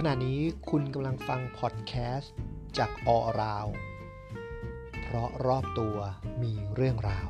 ขณะนี้คุณกำลังฟังพอดแคสต์จากออราว เพราะรอบตัวมีเรื่องราว